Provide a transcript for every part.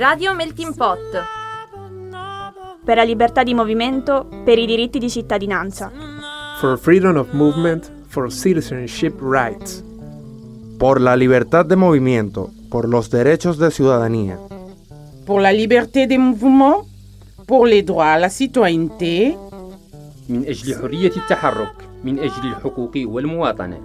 Radio Melting Pot. Per la libertà di movimento, per i diritti di cittadinanza. For freedom of movement, for citizenship rights. Por la libertad de movimiento, por los derechos de ciudadanía. Pour la liberté des mouvements, pour les droits à la citoyenneté. من أجل حرية التحرك من أجل الحقوق والمواطنة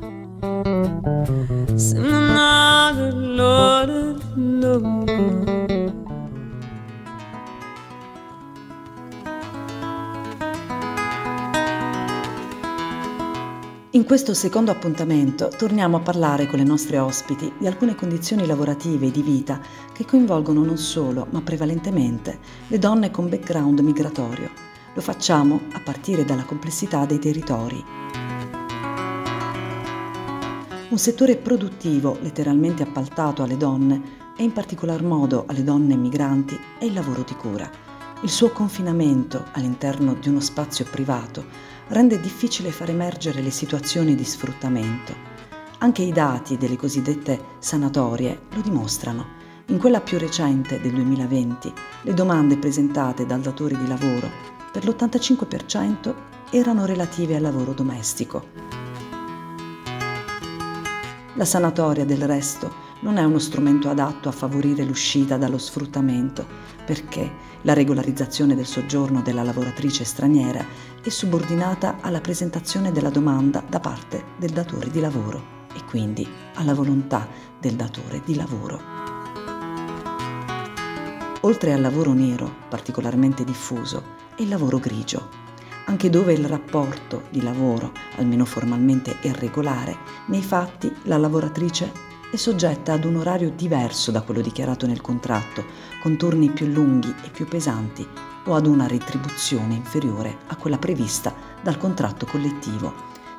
In questo secondo appuntamento torniamo a parlare con le nostre ospiti di alcune condizioni lavorative e di vita che coinvolgono non solo, ma prevalentemente le donne con background migratorio. Lo facciamo a partire dalla complessità dei territori. Un settore produttivo letteralmente appaltato alle donne e in particolar modo alle donne migranti è il lavoro di cura. Il suo confinamento all'interno di uno spazio privato rende difficile far emergere le situazioni di sfruttamento. Anche i dati delle cosiddette sanatorie lo dimostrano. In quella più recente del 2020, le domande presentate dal datore di lavoro per l'85% erano relative al lavoro domestico. La sanatoria del resto non è uno strumento adatto a favorire l'uscita dallo sfruttamento, perché la regolarizzazione del soggiorno della lavoratrice straniera è subordinata alla presentazione della domanda da parte del datore di lavoro e quindi alla volontà del datore di lavoro. Oltre al lavoro nero, particolarmente diffuso, è il lavoro grigio, anche dove il rapporto di lavoro, almeno formalmente, è regolare, nei fatti la lavoratrice è soggetta ad un orario diverso da quello dichiarato nel contratto, con turni più lunghi e più pesanti o ad una retribuzione inferiore a quella prevista dal contratto collettivo.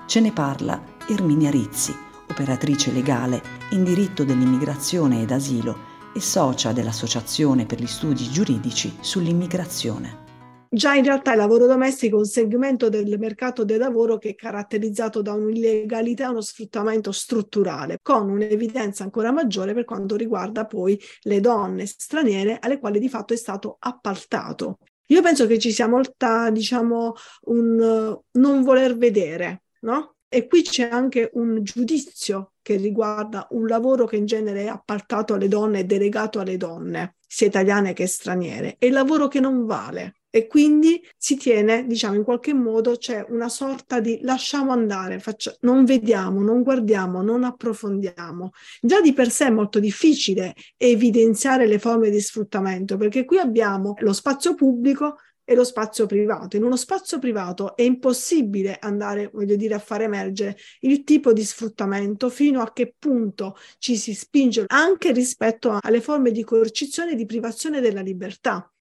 Ce ne parla Erminia Rizzi, operatrice legale in diritto dell'immigrazione ed asilo e socia dell'Associazione per gli studi giuridici sull'immigrazione. Già in realtà il lavoro domestico è un segmento del mercato del lavoro che è caratterizzato da un'illegalità e uno sfruttamento strutturale, con un'evidenza ancora maggiore per quanto riguarda poi le donne straniere alle quali di fatto è stato appaltato. Io penso che ci sia molta, diciamo, un non voler vedere, no? E qui c'è anche un giudizio che riguarda un lavoro che in genere è appaltato alle donne, è delegato alle donne, sia italiane che straniere. È il lavoro che non vale, e quindi si tiene, diciamo, in qualche modo c'è una sorta di lasciamo andare, faccia, non vediamo, non guardiamo, non approfondiamo. Già di per sé è molto difficile evidenziare le forme di sfruttamento, perché qui abbiamo lo spazio pubblico e lo spazio privato. In uno spazio privato è impossibile andare, voglio dire, a far emergere il tipo di sfruttamento fino a che punto ci si spinge anche rispetto alle forme di coercizione e di privazione della libertà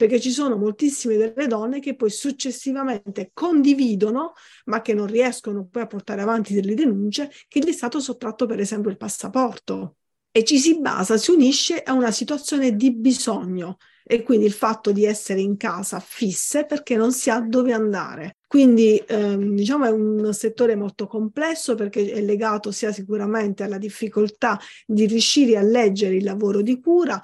perché ci sono moltissime delle donne che poi successivamente condividono, ma che non riescono poi a portare avanti delle denunce, che gli è stato sottratto per esempio il passaporto. E ci si basa, si unisce a una situazione di bisogno e quindi il fatto di essere in casa fisse perché non si ha dove andare. Quindi ehm, diciamo è un settore molto complesso perché è legato sia sicuramente alla difficoltà di riuscire a leggere il lavoro di cura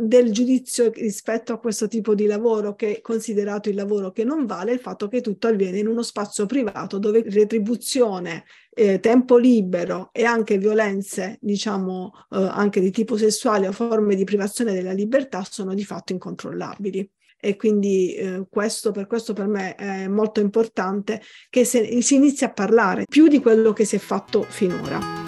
del giudizio rispetto a questo tipo di lavoro che è considerato il lavoro che non vale il fatto che tutto avviene in uno spazio privato dove retribuzione, eh, tempo libero e anche violenze, diciamo eh, anche di tipo sessuale o forme di privazione della libertà sono di fatto incontrollabili. E quindi eh, questo, per questo per me è molto importante che se, si inizi a parlare più di quello che si è fatto finora.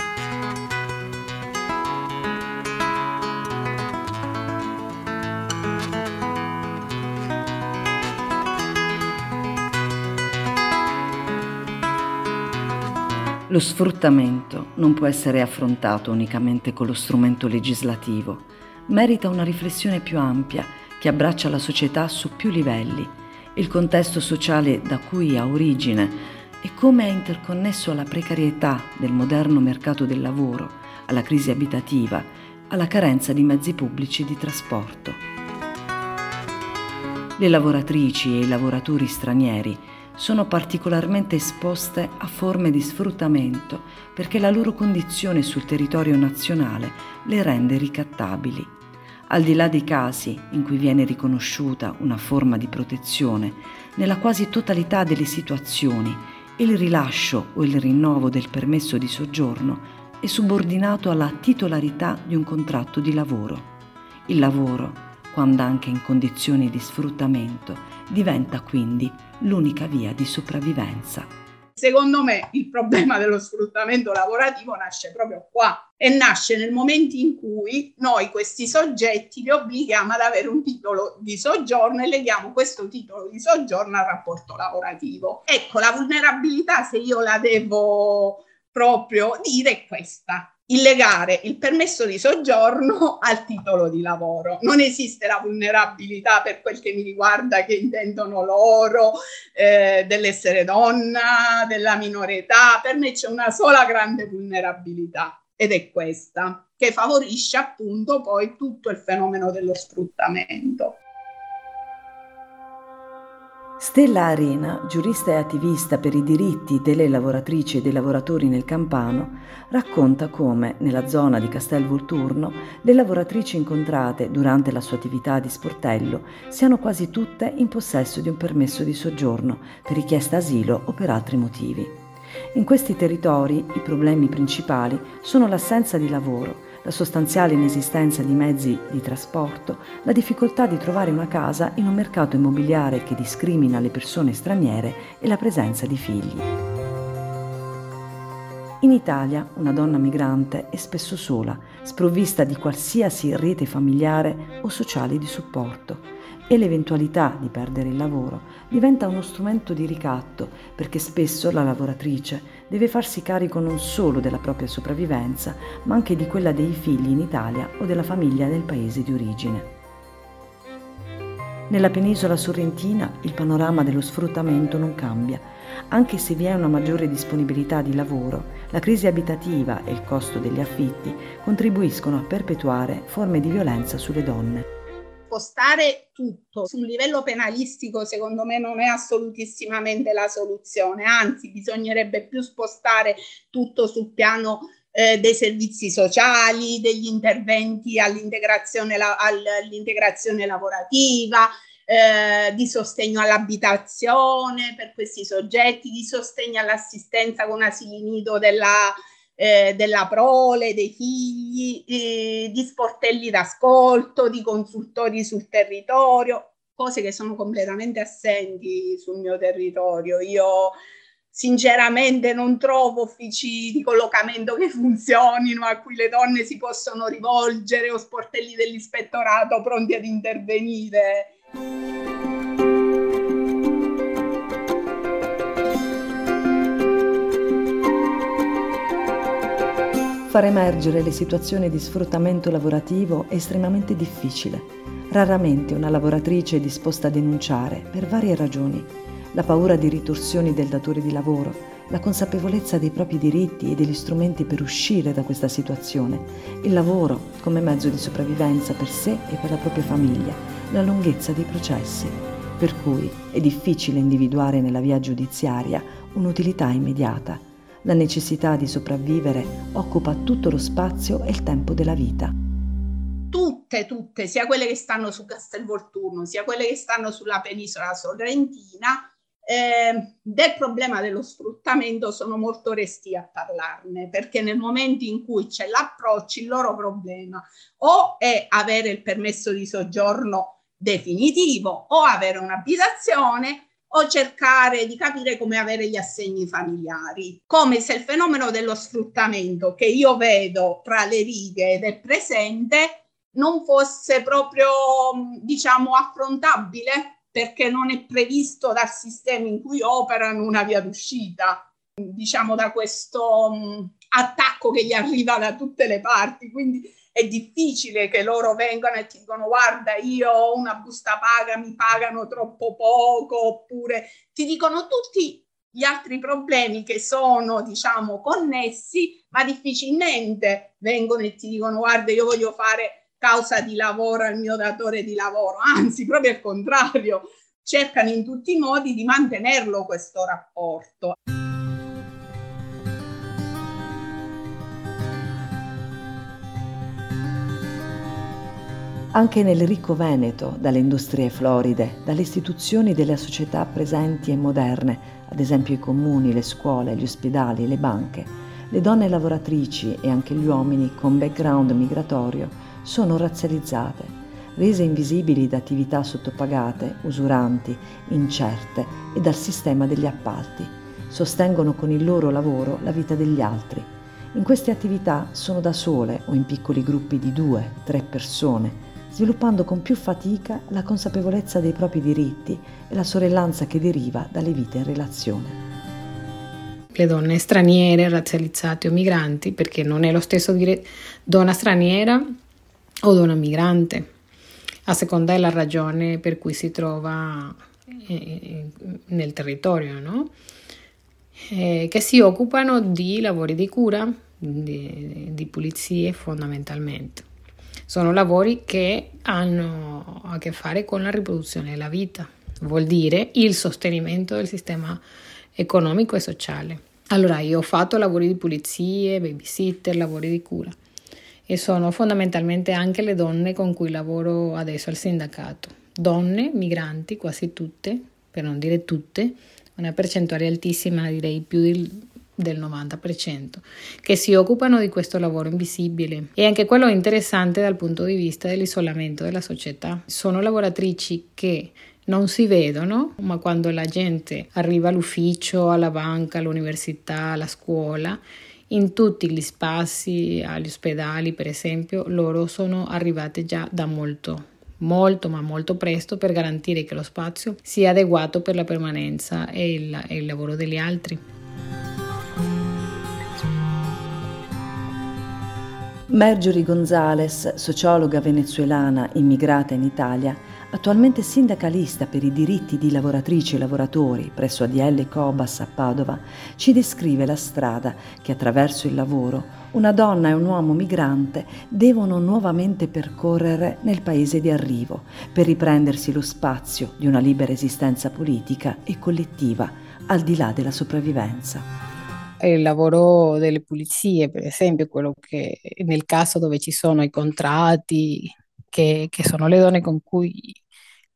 Lo sfruttamento non può essere affrontato unicamente con lo strumento legislativo, merita una riflessione più ampia che abbraccia la società su più livelli, il contesto sociale da cui ha origine e come è interconnesso alla precarietà del moderno mercato del lavoro, alla crisi abitativa, alla carenza di mezzi pubblici di trasporto. Le lavoratrici e i lavoratori stranieri sono particolarmente esposte a forme di sfruttamento perché la loro condizione sul territorio nazionale le rende ricattabili. al di là dei casi in cui viene riconosciuta una forma di protezione, nella quasi totalità delle situazioni il rilascio o il rinnovo del permesso di soggiorno è subordinato alla titolarità di un contratto di lavoro. Il lavoro, quando anche in condizioni di sfruttamento, diventa quindi l'unica via di sopravvivenza. Secondo me il problema dello sfruttamento lavorativo nasce proprio qua e nasce nel momento in cui noi questi soggetti li obblighiamo ad avere un titolo di soggiorno e leghiamo questo titolo di soggiorno al rapporto lavorativo. Ecco, la vulnerabilità, se io la devo proprio dire è questa, il legare il permesso di soggiorno al titolo di lavoro. Non esiste la vulnerabilità per quel che mi riguarda che intendono loro, eh, dell'essere donna, della minore età, per me c'è una sola grande vulnerabilità ed è questa, che favorisce appunto poi tutto il fenomeno dello sfruttamento. Stella Arena, giurista e attivista per i diritti delle lavoratrici e dei lavoratori nel Campano, racconta come, nella zona di Castel Volturno, le lavoratrici incontrate durante la sua attività di sportello siano quasi tutte in possesso di un permesso di soggiorno per richiesta asilo o per altri motivi. In questi territori i problemi principali sono l'assenza di lavoro, la sostanziale inesistenza di mezzi di trasporto, la difficoltà di trovare una casa in un mercato immobiliare che discrimina le persone straniere e la presenza di figli. In Italia una donna migrante è spesso sola, sprovvista di qualsiasi rete familiare o sociale di supporto e l'eventualità di perdere il lavoro diventa uno strumento di ricatto perché spesso la lavoratrice deve farsi carico non solo della propria sopravvivenza ma anche di quella dei figli in Italia o della famiglia nel paese di origine. Nella penisola sorrentina il panorama dello sfruttamento non cambia, anche se vi è una maggiore disponibilità di lavoro, la crisi abitativa e il costo degli affitti contribuiscono a perpetuare forme di violenza sulle donne spostare tutto. Su un livello penalistico secondo me non è assolutissimamente la soluzione, anzi bisognerebbe più spostare tutto sul piano eh, dei servizi sociali, degli interventi all'integrazione, la, all'integrazione lavorativa, eh, di sostegno all'abitazione per questi soggetti, di sostegno all'assistenza con asili nido della eh, della prole, dei figli, eh, di sportelli d'ascolto, di consultori sul territorio, cose che sono completamente assenti sul mio territorio. Io sinceramente non trovo uffici di collocamento che funzionino a cui le donne si possono rivolgere o sportelli dell'ispettorato pronti ad intervenire. Far emergere le situazioni di sfruttamento lavorativo è estremamente difficile. Raramente una lavoratrice è disposta a denunciare per varie ragioni. La paura di ritorsioni del datore di lavoro, la consapevolezza dei propri diritti e degli strumenti per uscire da questa situazione, il lavoro come mezzo di sopravvivenza per sé e per la propria famiglia, la lunghezza dei processi, per cui è difficile individuare nella via giudiziaria un'utilità immediata la necessità di sopravvivere occupa tutto lo spazio e il tempo della vita. Tutte, tutte, sia quelle che stanno su Castelvolturno, sia quelle che stanno sulla penisola sorrentina, eh, del problema dello sfruttamento sono molto resti a parlarne, perché nel momento in cui c'è l'approccio, il loro problema o è avere il permesso di soggiorno definitivo o avere un'abitazione o cercare di capire come avere gli assegni familiari, come se il fenomeno dello sfruttamento che io vedo tra le righe è presente non fosse proprio, diciamo, affrontabile perché non è previsto dal sistema in cui operano una via d'uscita, diciamo, da questo attacco che gli arriva da tutte le parti. Quindi è difficile che loro vengano e ti dicono guarda io ho una busta paga, mi pagano troppo poco, oppure ti dicono tutti gli altri problemi che sono diciamo connessi, ma difficilmente vengono e ti dicono guarda io voglio fare causa di lavoro al mio datore di lavoro, anzi proprio il contrario, cercano in tutti i modi di mantenerlo questo rapporto. Anche nel ricco Veneto, dalle industrie floride, dalle istituzioni delle società presenti e moderne, ad esempio i comuni, le scuole, gli ospedali, le banche, le donne lavoratrici e anche gli uomini con background migratorio sono razzializzate, rese invisibili da attività sottopagate, usuranti, incerte e dal sistema degli appalti. Sostengono con il loro lavoro la vita degli altri. In queste attività sono da sole o in piccoli gruppi di due, tre persone, sviluppando con più fatica la consapevolezza dei propri diritti e la sorellanza che deriva dalle vite in relazione. Le donne straniere, razzializzate o migranti, perché non è lo stesso dire donna straniera o donna migrante, a seconda della ragione per cui si trova eh, nel territorio, no? eh, che si occupano di lavori di cura, di, di pulizie fondamentalmente. Sono lavori che hanno a che fare con la riproduzione della vita, vuol dire il sostenimento del sistema economico e sociale. Allora, io ho fatto lavori di pulizie, babysitter, lavori di cura e sono fondamentalmente anche le donne con cui lavoro adesso al sindacato. Donne, migranti, quasi tutte, per non dire tutte, una percentuale altissima, direi più di del 90%, che si occupano di questo lavoro invisibile. E anche quello è interessante dal punto di vista dell'isolamento della società. Sono lavoratrici che non si vedono, ma quando la gente arriva all'ufficio, alla banca, all'università, alla scuola, in tutti gli spazi, agli ospedali per esempio, loro sono arrivate già da molto, molto ma molto presto per garantire che lo spazio sia adeguato per la permanenza e il, e il lavoro degli altri. Marjorie Gonzalez, sociologa venezuelana immigrata in Italia, attualmente sindacalista per i diritti di lavoratrici e lavoratori presso ADL Cobas a Padova, ci descrive la strada che attraverso il lavoro una donna e un uomo migrante devono nuovamente percorrere nel paese di arrivo per riprendersi lo spazio di una libera esistenza politica e collettiva al di là della sopravvivenza il lavoro delle pulizie, per esempio, quello che nel caso dove ci sono i contratti, che, che sono le donne con cui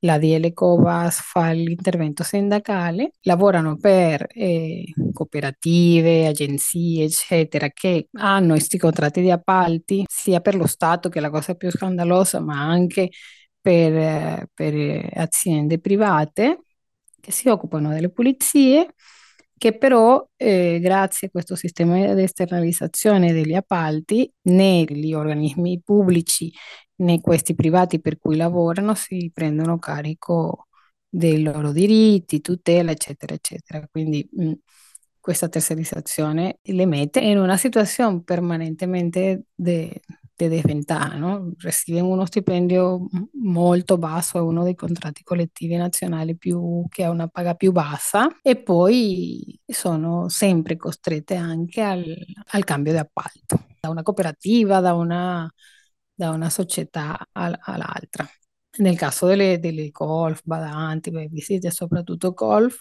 la DL Covas fa l'intervento sindacale, lavorano per eh, cooperative, agenzie, eccetera, che hanno questi contratti di appalti, sia per lo Stato, che è la cosa più scandalosa, ma anche per, per aziende private che si occupano delle pulizie che però eh, grazie a questo sistema di esternalizzazione degli appalti né gli organismi pubblici né questi privati per cui lavorano si prendono carico dei loro diritti, tutela, eccetera, eccetera. Quindi mh, questa tercerizzazione le mette in una situazione permanentemente de, de desventaja, no? Reciben uno stipendio molto basso, è uno dei contratti collettivi nazionali più, che ha una paga più bassa e poi sono sempre costrette anche al, al cambio di appalto, da una cooperativa, da una, da una società al, all'altra. Nel caso delle, delle golf, badanti, babysitter, soprattutto golf,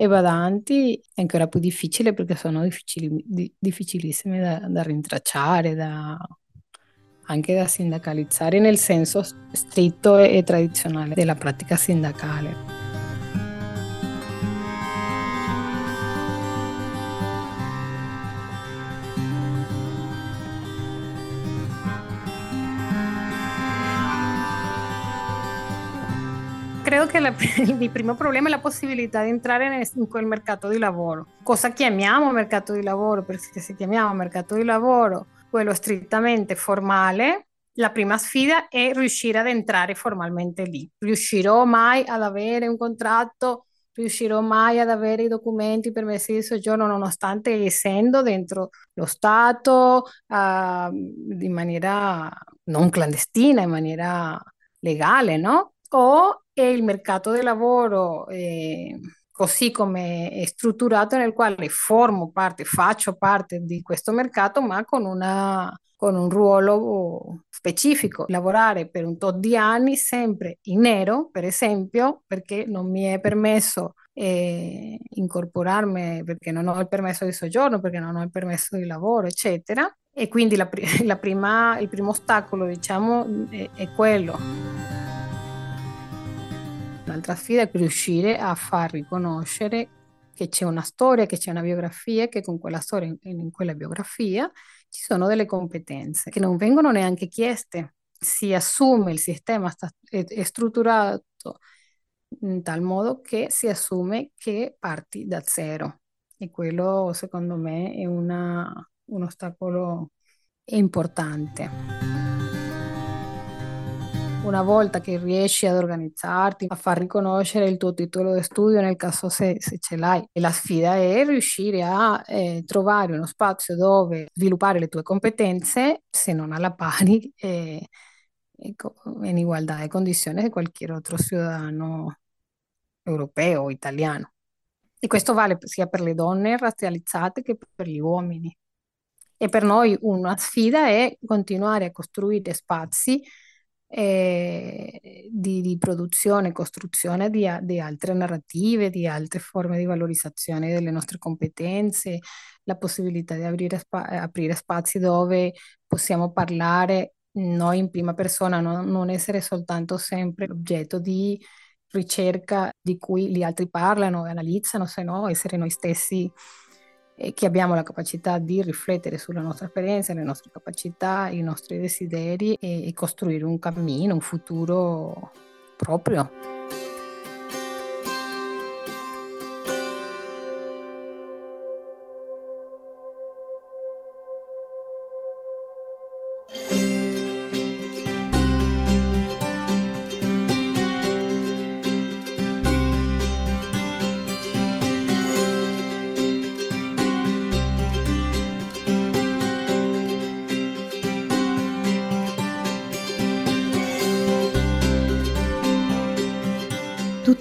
e badanti è ancora più difficile perché sono difficili, di, difficilissime da, da rintracciare, da anche da sindacalizzare nel senso stretto e tradizionale della pratica sindacale. credo che la, il primo problema è la possibilità di entrare in quel mercato di lavoro. Cosa chiamiamo mercato di lavoro? Perché se chiamiamo mercato di lavoro quello strettamente formale, la prima sfida è riuscire ad entrare formalmente lì. Riuscirò mai ad avere un contratto? Riuscirò mai ad avere i documenti per permessi di soggiorno nonostante essendo dentro lo Stato uh, in maniera non clandestina, in maniera legale, no? O il mercato del lavoro eh, così come è strutturato nel quale formo parte, faccio parte di questo mercato, ma con, una, con un ruolo specifico. Lavorare per un tot di anni sempre in nero, per esempio, perché non mi è permesso eh, incorporarmi, perché non ho il permesso di soggiorno, perché non ho il permesso di lavoro, eccetera E quindi la, la prima, il primo ostacolo, diciamo, è, è quello. L'altra sfida è riuscire a far riconoscere che c'è una storia, che c'è una biografia, e che con quella storia, in quella biografia, ci sono delle competenze che non vengono neanche chieste. Si assume, il sistema sta, è, è strutturato in tal modo che si assume che parti da zero e quello secondo me è una, un ostacolo importante. Una volta che riesci ad organizzarti, a far riconoscere il tuo titolo di studio nel caso se, se ce l'hai, e la sfida è riuscire a eh, trovare uno spazio dove sviluppare le tue competenze, se non alla pari, eh, in igualdad de condiciones de cualquier otro ciudadano europeo o italiano. E questo vale sia per le donne razzializzate che per gli uomini. E per noi una sfida è continuare a costruire spazi eh, di, di, produzione e costruzione di, di, altre narrative, di altre forme di valorizzazione delle nostre competenze, la possibilità di aprire, spa- aprire spazi dove possiamo parlare noi in prima persona, no? non essere soltanto sempre l'oggetto di ricerca di cui gli altri parlano e analizzano, se no essere noi stessi e che abbiamo la capacità di riflettere sulla nostra esperienza, le nostre capacità, i nostri desideri e, e costruire un cammino, un futuro proprio.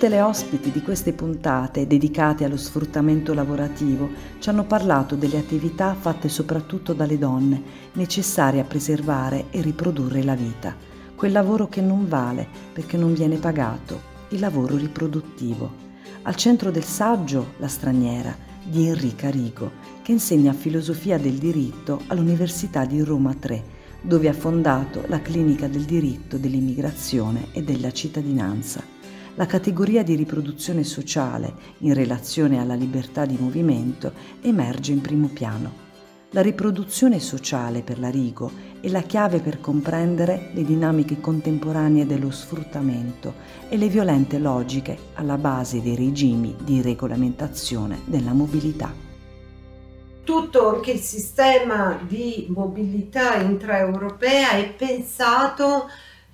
Tutte le ospiti di queste puntate dedicate allo sfruttamento lavorativo ci hanno parlato delle attività fatte soprattutto dalle donne, necessarie a preservare e riprodurre la vita, quel lavoro che non vale perché non viene pagato, il lavoro riproduttivo. Al centro del saggio La straniera di Enrica Rigo, che insegna filosofia del diritto all'Università di Roma 3, dove ha fondato la clinica del diritto dell'immigrazione e della cittadinanza la categoria di riproduzione sociale in relazione alla libertà di movimento emerge in primo piano. La riproduzione sociale per la Rigo è la chiave per comprendere le dinamiche contemporanee dello sfruttamento e le violente logiche alla base dei regimi di regolamentazione della mobilità. Tutto anche il sistema di mobilità intraeuropea è pensato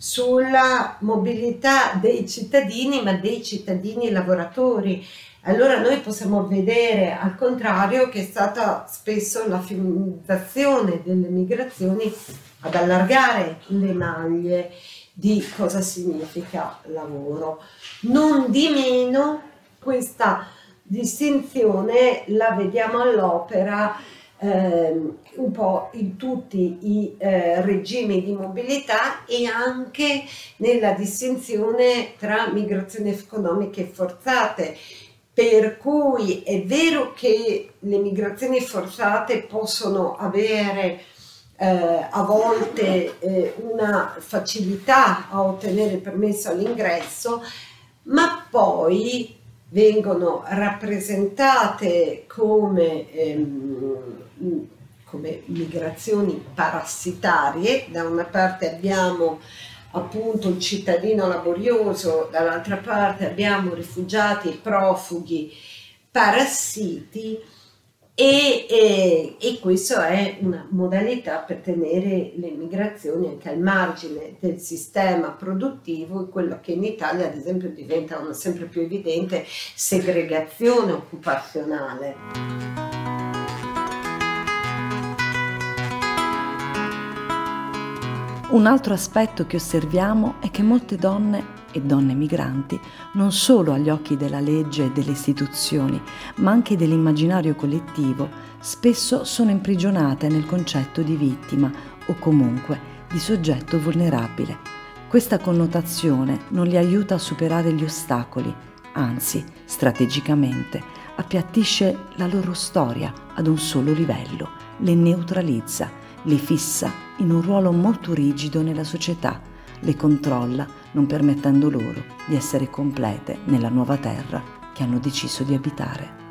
sulla mobilità dei cittadini, ma dei cittadini lavoratori. Allora noi possiamo vedere al contrario che è stata spesso la femminizzazione delle migrazioni ad allargare le maglie di cosa significa lavoro. Non di meno questa distinzione la vediamo all'opera eh, un po' in tutti i eh, regimi di mobilità e anche nella distinzione tra migrazioni economiche forzate. Per cui è vero che le migrazioni forzate possono avere eh, a volte eh, una facilità a ottenere permesso all'ingresso, ma poi vengono rappresentate come ehm, come migrazioni parassitarie, da una parte abbiamo appunto il cittadino laborioso, dall'altra parte abbiamo rifugiati profughi parassiti e, e, e questa è una modalità per tenere le migrazioni anche al margine del sistema produttivo e quello che in Italia ad esempio diventa una sempre più evidente segregazione occupazionale. Un altro aspetto che osserviamo è che molte donne e donne migranti, non solo agli occhi della legge e delle istituzioni, ma anche dell'immaginario collettivo, spesso sono imprigionate nel concetto di vittima o comunque di soggetto vulnerabile. Questa connotazione non li aiuta a superare gli ostacoli, anzi, strategicamente, appiattisce la loro storia ad un solo livello, le neutralizza le fissa in un ruolo molto rigido nella società, le controlla non permettendo loro di essere complete nella nuova terra che hanno deciso di abitare.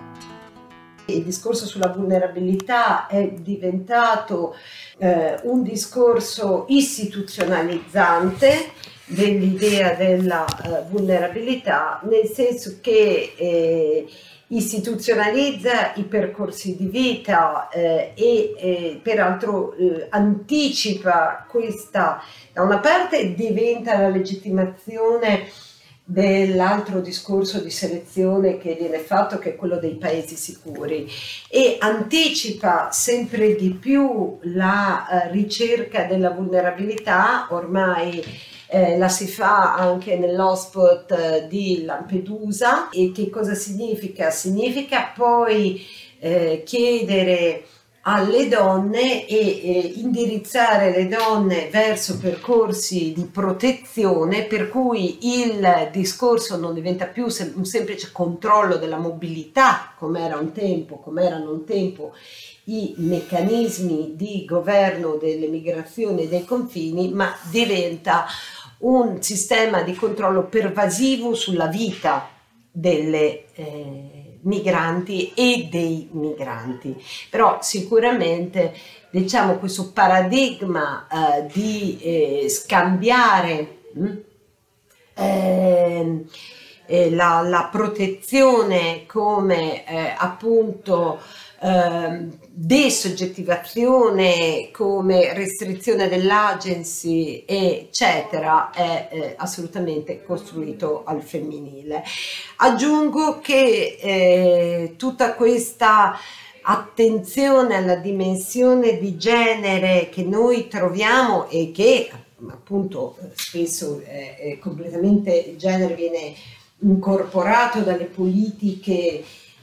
Il discorso sulla vulnerabilità è diventato eh, un discorso istituzionalizzante dell'idea della eh, vulnerabilità, nel senso che eh, istituzionalizza i percorsi di vita eh, e eh, peraltro eh, anticipa questa, da una parte diventa la legittimazione dell'altro discorso di selezione che viene fatto, che è quello dei paesi sicuri, e anticipa sempre di più la uh, ricerca della vulnerabilità, ormai eh, la si fa anche nell'hotspot eh, di Lampedusa. E che cosa significa? Significa poi eh, chiedere alle donne e eh, indirizzare le donne verso percorsi di protezione per cui il discorso non diventa più sem- un semplice controllo della mobilità come era un tempo, come erano un tempo i meccanismi di governo delle migrazioni e dei confini, ma diventa un sistema di controllo pervasivo sulla vita delle eh, migranti e dei migranti. Però sicuramente diciamo questo paradigma eh, di eh, scambiare mh, hm, ehm, eh, la, la, protezione come eh, appunto eh, desoggettivazione come restrizione dell'agency eccetera è eh, assolutamente costruito al femminile. Aggiungo che eh, tutta questa attenzione alla dimensione di genere che noi troviamo e che appunto spesso eh, completamente il genere viene incorporato dalle politiche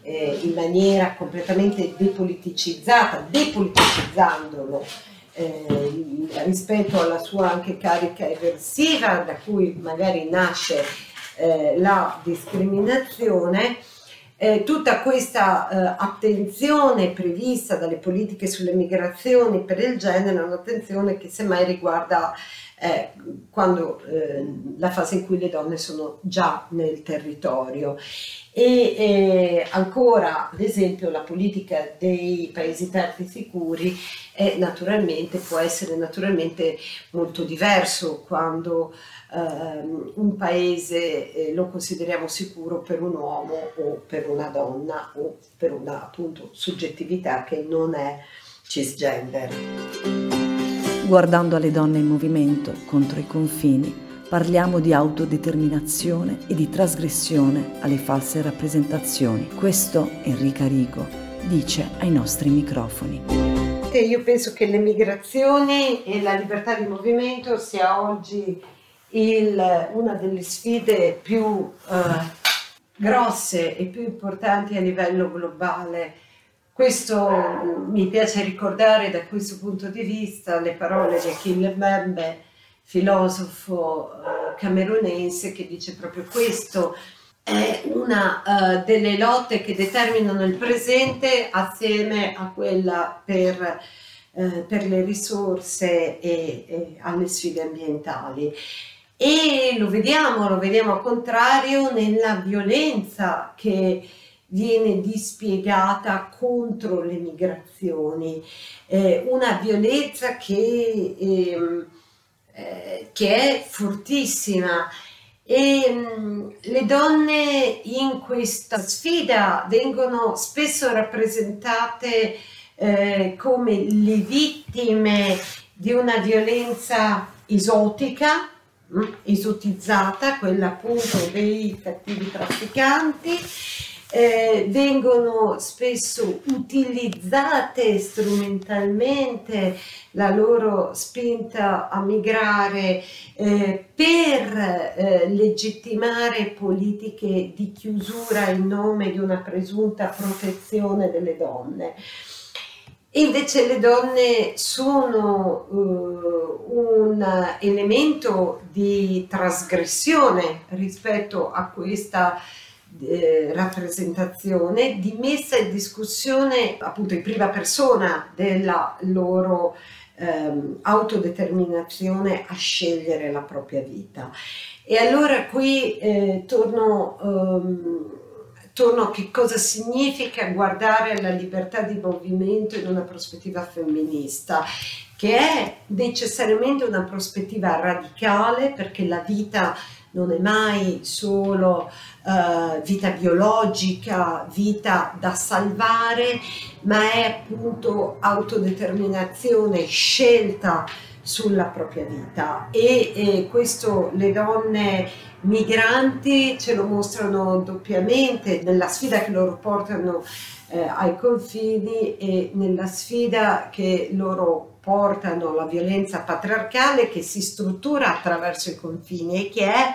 eh, in maniera completamente depoliticizzata, depoliticizzandolo eh, rispetto alla sua anche carica eversiva da cui magari nasce eh, la discriminazione. Eh, tutta questa eh, attenzione prevista dalle politiche sulle migrazioni per il genere è un'attenzione che semmai riguarda eh, quando, eh, la fase in cui le donne sono già nel territorio. E eh, ancora, ad esempio, la politica dei paesi terzi sicuri è naturalmente, può essere naturalmente molto diverso quando ehm, un paese eh, lo consideriamo sicuro per un uomo o per una donna o per una appunto soggettività che non è cisgender. Guardando alle donne in movimento contro i confini, parliamo di autodeterminazione e di trasgressione alle false rappresentazioni. Questo Enrica Rigo dice ai nostri microfoni. Io penso che le migrazioni e la libertà di movimento sia oggi il, una delle sfide più eh, grosse e più importanti a livello globale questo mi piace ricordare da questo punto di vista le parole di Achille Mbembe, filosofo uh, camerunense, che dice proprio questo. È una uh, delle lotte che determinano il presente assieme a quella per, uh, per le risorse e, e alle sfide ambientali. E lo vediamo, lo vediamo al contrario nella violenza che viene dispiegata contro le migrazioni, eh, una violenza che, eh, eh, che è fortissima. E mm, le donne in questa sfida vengono spesso rappresentate eh, come le vittime di una violenza esotica, mm, esotizzata, quella appunto dei cattivi trafficanti, eh, vengono spesso utilizzate strumentalmente la loro spinta a migrare eh, per eh, legittimare politiche di chiusura in nome di una presunta protezione delle donne. Invece le donne sono uh, un elemento di trasgressione rispetto a questa eh, rappresentazione, di messa in discussione appunto in prima persona della loro ehm, autodeterminazione a scegliere la propria vita. E allora qui eh, torno, ehm, torno a che cosa significa guardare la libertà di movimento in una prospettiva femminista che è necessariamente una prospettiva radicale perché la vita non è mai solo uh, vita biologica, vita da salvare, ma è appunto autodeterminazione, scelta sulla propria vita. E, e questo le donne migranti ce lo mostrano doppiamente nella sfida che loro portano eh, ai confini e nella sfida che loro portano la violenza patriarcale che si struttura attraverso i confini e che è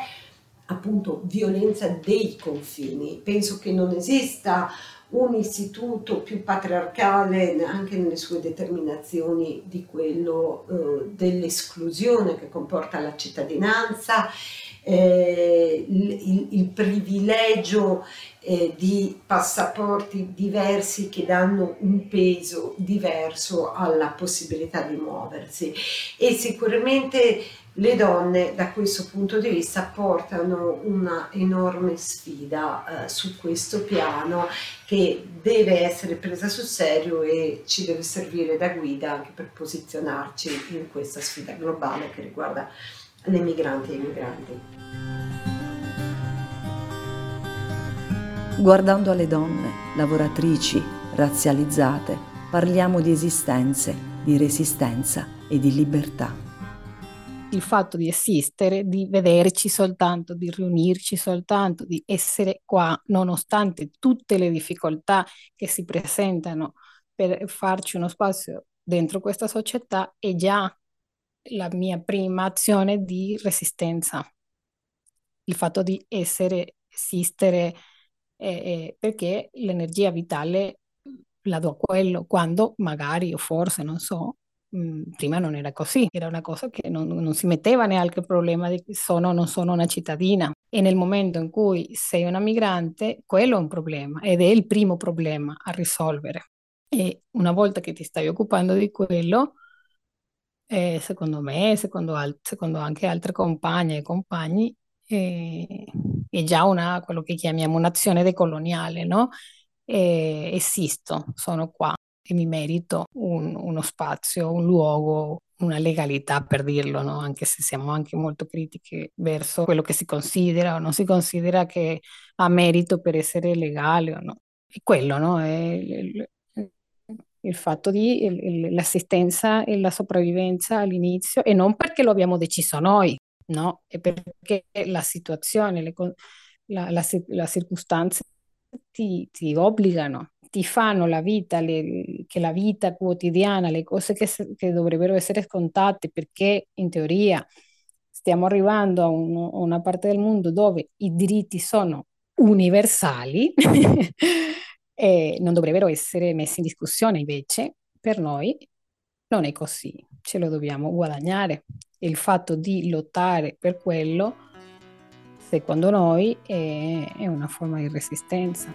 appunto violenza dei confini. Penso che non esista un istituto più patriarcale anche nelle sue determinazioni di quello eh, dell'esclusione che comporta la cittadinanza, eh, il, il, il, privilegio eh, di passaporti diversi che danno un peso diverso alla possibilità di muoversi. E sicuramente le donne da questo punto di vista portano una enorme sfida eh, su questo piano che deve essere presa sul serio e ci deve servire da guida anche per posizionarci in questa sfida globale che riguarda le migranti e i migranti. Guardando alle donne, lavoratrici, razzializzate, parliamo di esistenze, di resistenza e di libertà il fatto di esistere, di vederci soltanto, di riunirci soltanto, di essere qua, nonostante tutte le difficoltà che si presentano per farci uno spazio dentro questa società, è già la mia prima azione di resistenza. Il fatto di essere, esistere, eh, perché l'energia vitale la do a quello, quando magari o forse, non so, Mm, prima non era così, era una cosa che non, non si metteva neanche il problema di sono o non sono una cittadina. E nel momento in cui sei una migrante, quello è un problema ed è il primo problema a risolvere. E una volta che ti stai occupando di quello, eh, secondo me, secondo, al- secondo, anche altre compagne e compagni, eh, è già una, quello che chiamiamo un'azione decoloniale, no? Eh, esisto, sono qua e mi merito un, uno spazio, un luogo, una legalità per dirlo, no? anche se siamo anche molto critiche verso quello che si considera o non si considera che ha merito per essere legale o no. E quello no? è il, fatto di l'assistenza e la sopravvivenza all'inizio e non perché lo abbiamo deciso noi, no? è perché la situazione, le, la, la, la circostanza ti, ti obbligano ti fanno la vita, le, che la vita quotidiana, le cose che, che, dovrebbero essere scontate, perché in teoria stiamo arrivando a, un, a una parte del mondo dove i diritti sono universali e non dovrebbero essere messi in discussione, invece per noi non è così, ce lo dobbiamo guadagnare. Il fatto di lottare per quello, secondo noi, è, è una forma di resistenza.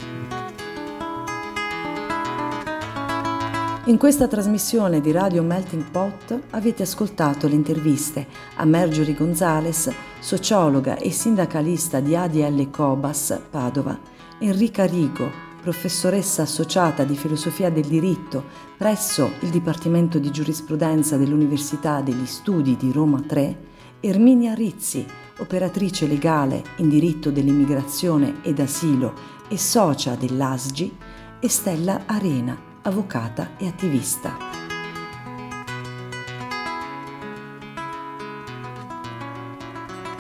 In questa trasmissione di Radio Melting Pot avete ascoltato le interviste a Marjorie Gonzales, sociologa e sindacalista di ADL Cobas Padova, Enrica Rigo, professoressa associata di filosofia del diritto presso il Dipartimento di Giurisprudenza dell'Università degli Studi di Roma 3, Erminia Rizzi, operatrice legale in diritto dell'immigrazione ed asilo e socia dell'ASGI, e Stella Arena avvocata e attivista.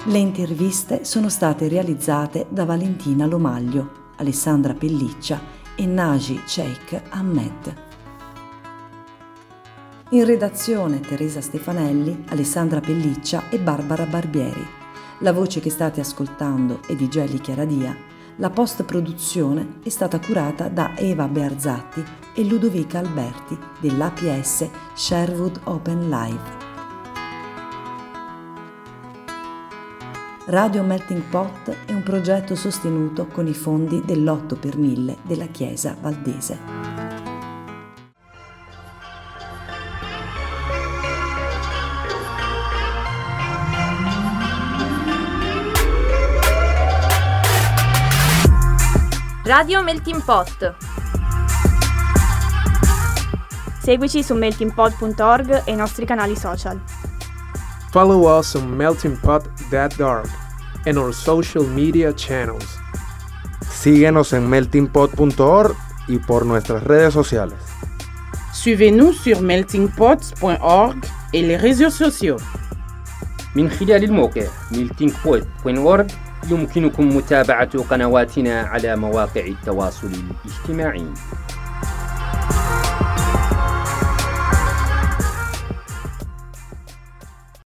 Le interviste sono state realizzate da Valentina Lomaglio, Alessandra Pelliccia e Naji Sheikh Ahmed. In redazione Teresa Stefanelli, Alessandra Pelliccia e Barbara Barbieri. La voce che state ascoltando è di Gelli Chiaradia la post-produzione è stata curata da Eva Bearzatti e Ludovica Alberti dell'APS Sherwood Open Live. Radio Melting Pot è un progetto sostenuto con i fondi dell'Otto per Mille della Chiesa Valdese. Radio Melting Pot. Seguici su meltingpot.org e i nostri canali social. Follow us on meltingpot.org. and our social media channels. Síguenos en meltingpot.org y por nuestras redes sociales. Suivez-nous sur meltingpots.org et les réseaux sociaux. من خلال الموقع meltingpot.org يمكنكم متابعة قنواتنا على مواقع التواصل الاجتماعي